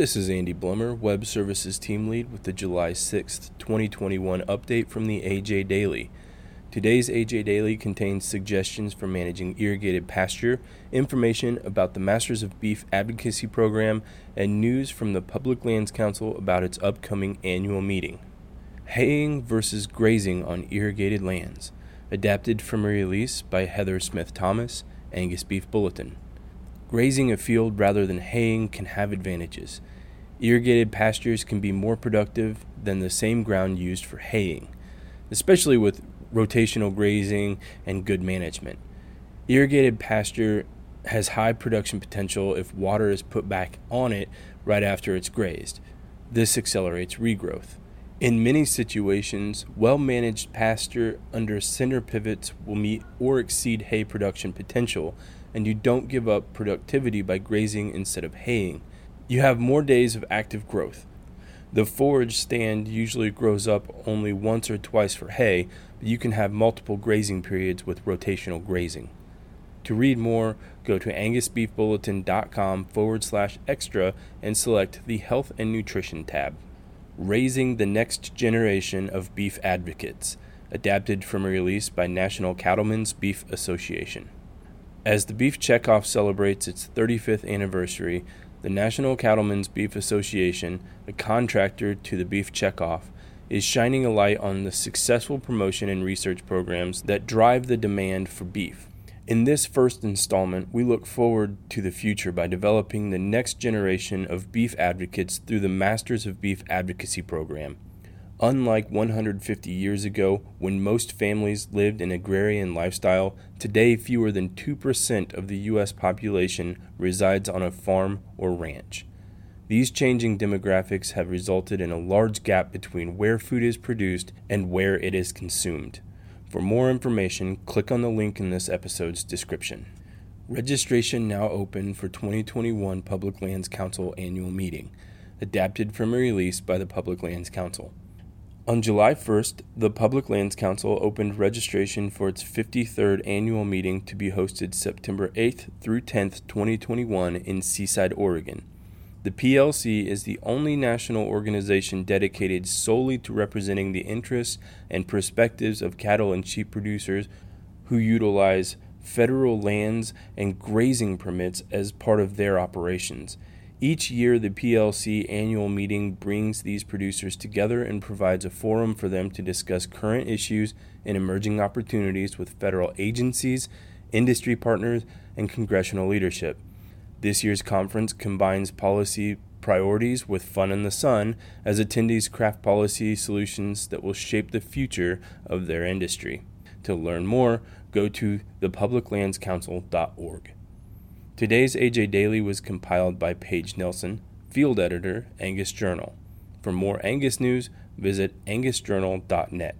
This is Andy Blummer, Web Services Team Lead with the July 6th, 2021 update from the AJ Daily. Today's AJ Daily contains suggestions for managing irrigated pasture, information about the Masters of Beef Advocacy Program, and news from the Public Lands Council about its upcoming annual meeting. Haying versus Grazing on Irrigated Lands, adapted from a release by Heather Smith Thomas, Angus Beef Bulletin. Grazing a field rather than haying can have advantages. Irrigated pastures can be more productive than the same ground used for haying, especially with rotational grazing, and good management. Irrigated pasture has high production potential if water is put back on it right after it's grazed. This accelerates regrowth. In many situations, well managed pasture under center pivots will meet or exceed hay production potential, and you don't give up productivity by grazing instead of haying. You have more days of active growth. The forage stand usually grows up only once or twice for hay, but you can have multiple grazing periods with rotational grazing. To read more, go to angusbeefbulletin.com forward slash extra and select the Health and Nutrition tab. Raising the Next Generation of Beef Advocates, adapted from a release by National Cattlemen's Beef Association. As the Beef Checkoff celebrates its 35th anniversary, the National Cattlemen's Beef Association, a contractor to the Beef Checkoff, is shining a light on the successful promotion and research programs that drive the demand for beef. In this first installment, we look forward to the future by developing the next generation of beef advocates through the Masters of Beef Advocacy program. Unlike 150 years ago, when most families lived an agrarian lifestyle, today fewer than 2% of the U.S. population resides on a farm or ranch. These changing demographics have resulted in a large gap between where food is produced and where it is consumed. For more information, click on the link in this episode's description. Registration now open for 2021 Public Lands Council annual meeting, adapted from a release by the Public Lands Council. On July 1st, the Public Lands Council opened registration for its 53rd annual meeting to be hosted September 8th through 10th, 2021, in Seaside, Oregon. The PLC is the only national organization dedicated solely to representing the interests and perspectives of cattle and sheep producers who utilize federal lands and grazing permits as part of their operations. Each year, the PLC annual meeting brings these producers together and provides a forum for them to discuss current issues and emerging opportunities with federal agencies, industry partners, and congressional leadership. This year's conference combines policy priorities with fun in the sun as attendees craft policy solutions that will shape the future of their industry. To learn more, go to thepubliclandscouncil.org. Today's AJ Daily was compiled by Paige Nelson, field editor, Angus Journal. For more Angus news, visit angusjournal.net.